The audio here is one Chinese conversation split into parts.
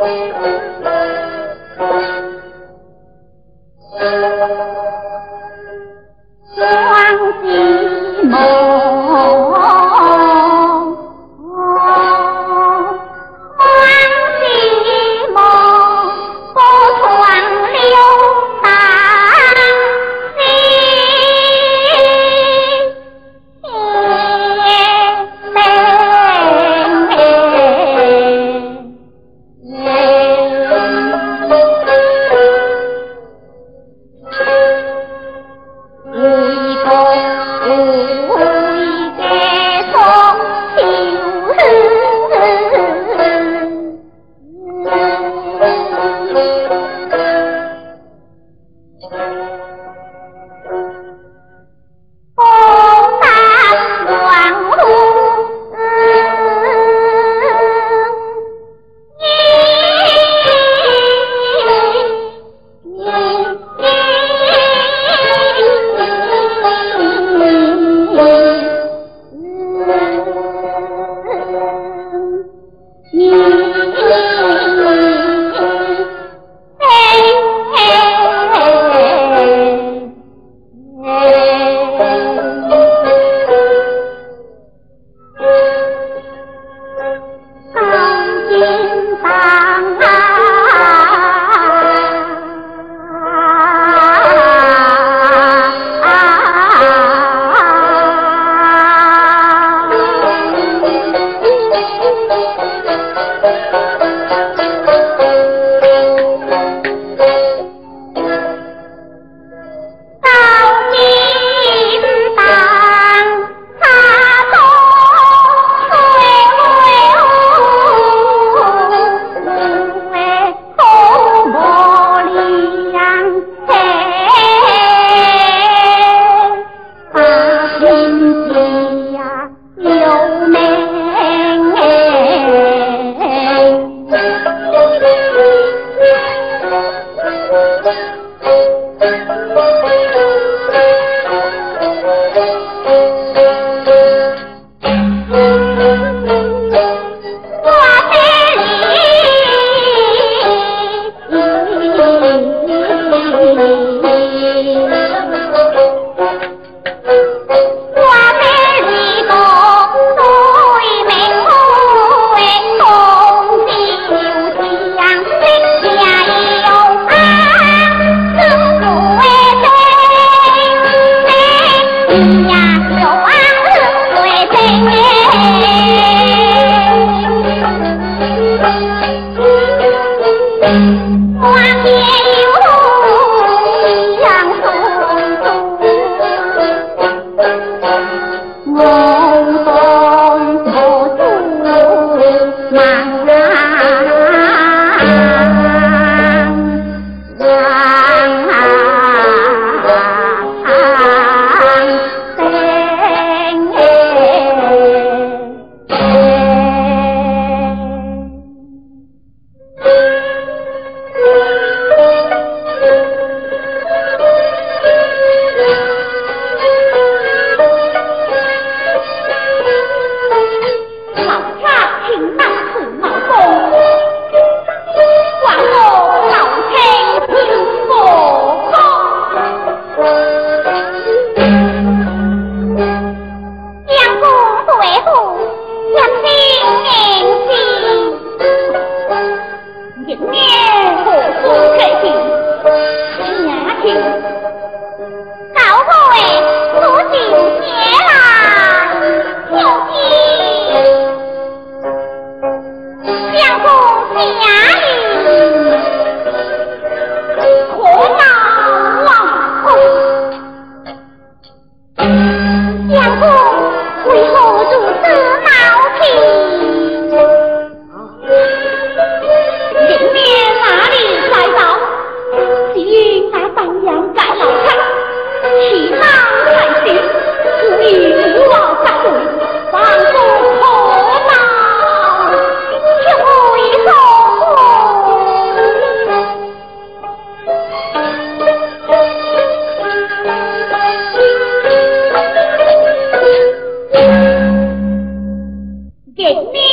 Thank you. Thank you. take me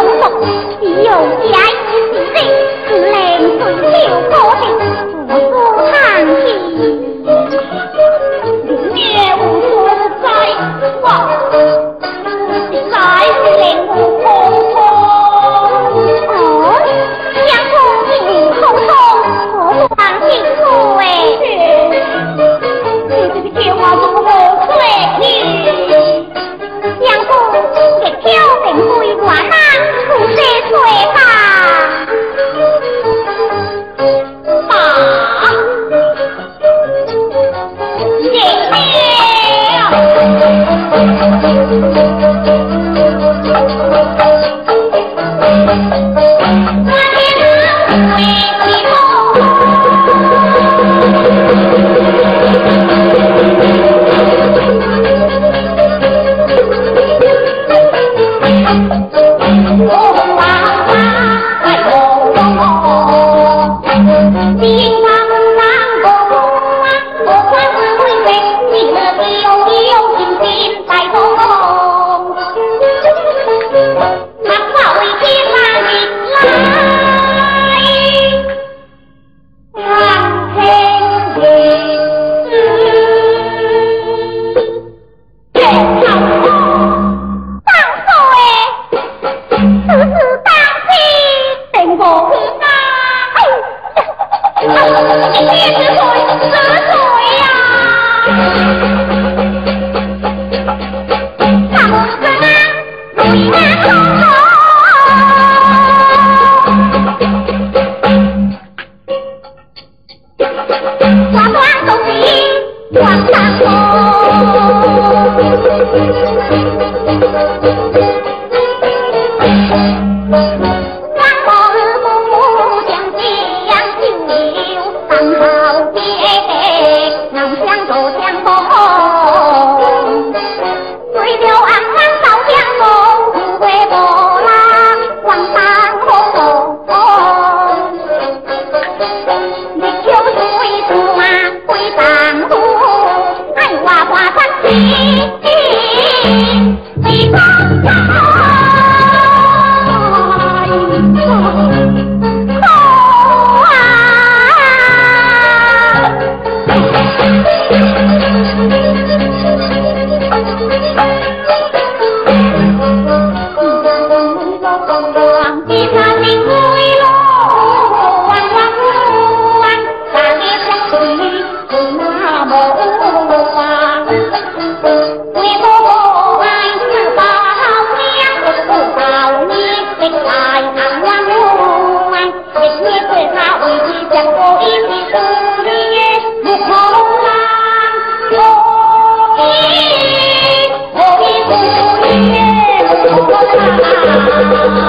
有家 Oh. Thank you.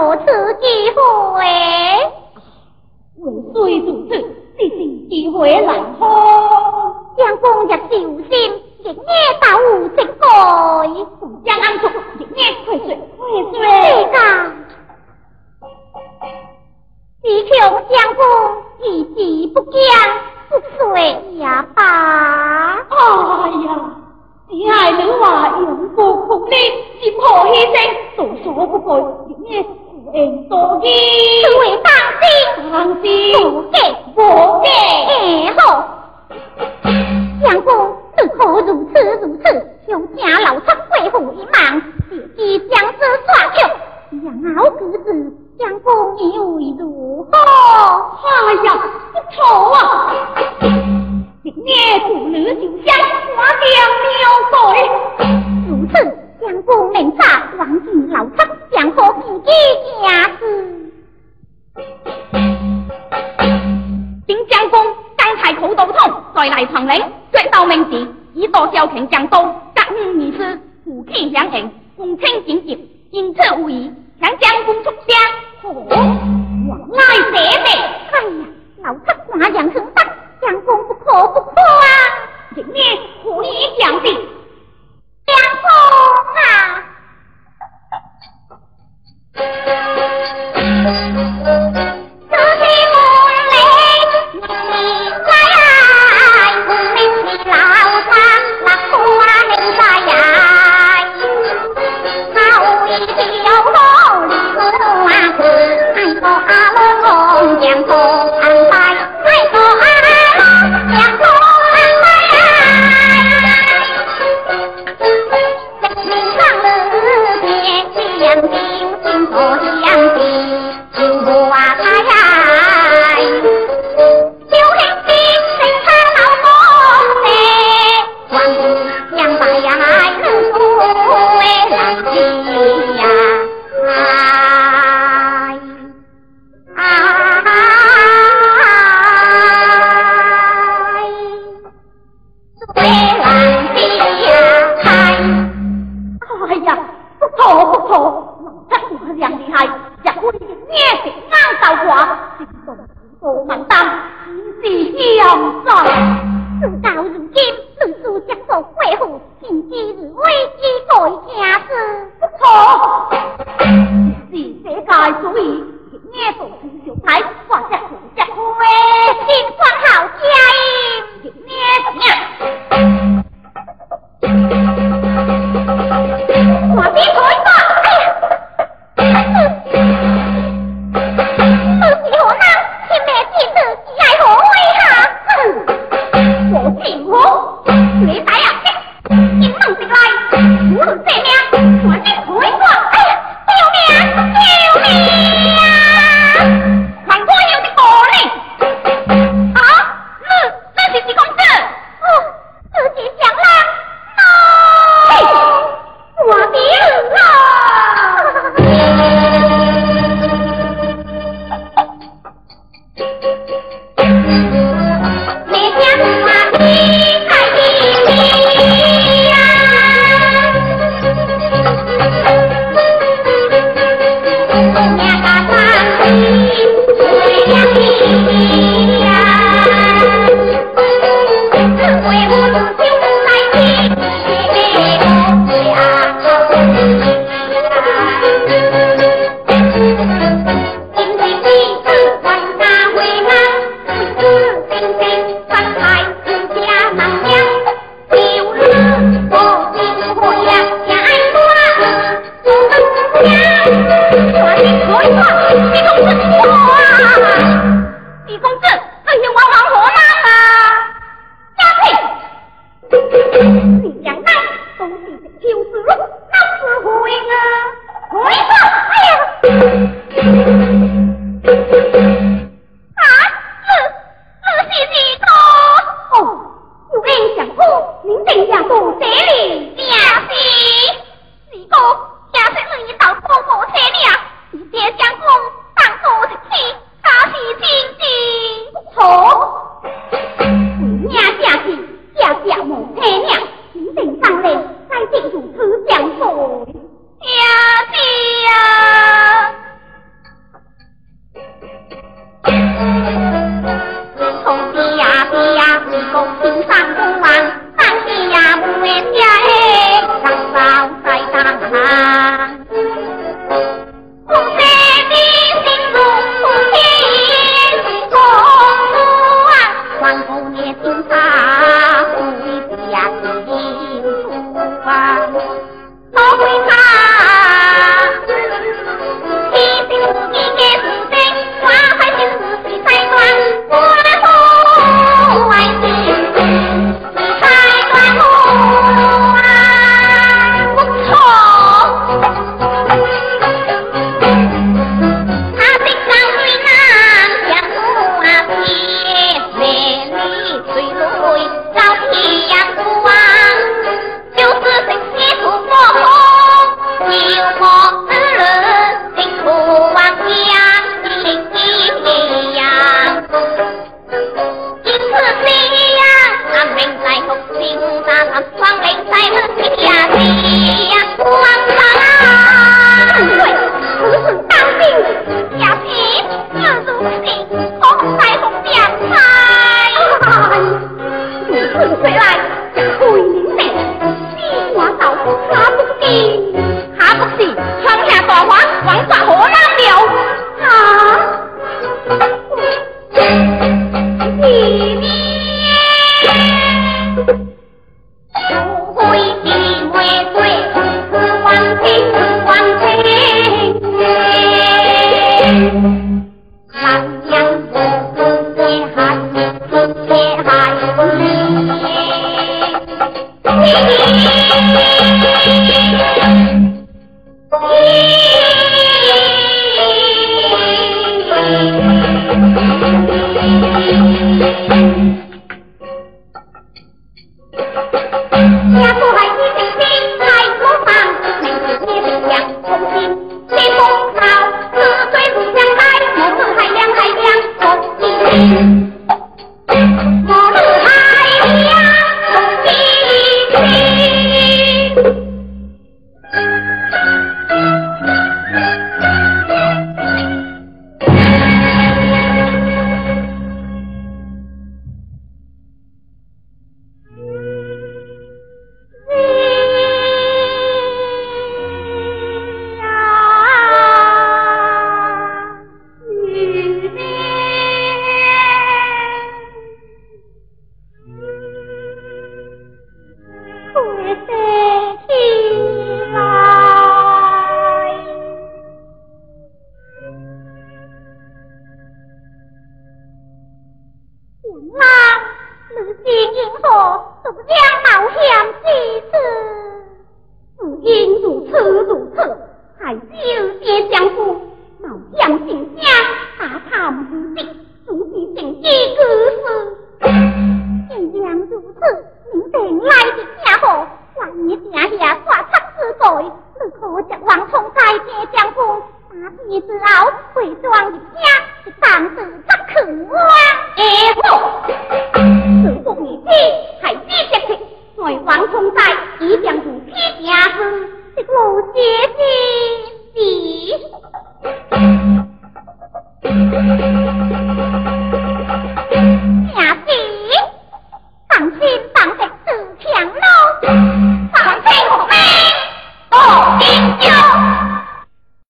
无此机会。万岁如此，这是机会难得。将公也小心，日夜打五十回。将安坐，日夜快睡，快睡。是啊，只求将公一时不惊，不睡也罢。哎呀！只爱你话，永不负你，任何牺牲，都说不过，诸位放心，放心，多吉，多吉，哎好。相公，如何如此如此？用家老张贵府一忙，自己将之耍去。杨老哥子，相公你为如何？哎呀，不愁啊！今夜不能就像花娘娘回。如此。将军名法王进老七将何比一行事请将军刚才口道通再来传令说道名字以多孝敬将功隔五意师夫妻相应共清紧急因此无疑请将军出相我来拜拜哎呀老七寡人很大将军不可不可啊你可以讲的江湖啊。不错不错，老张你是厉害，结婚的捏硬刀话，行动不够满当，一。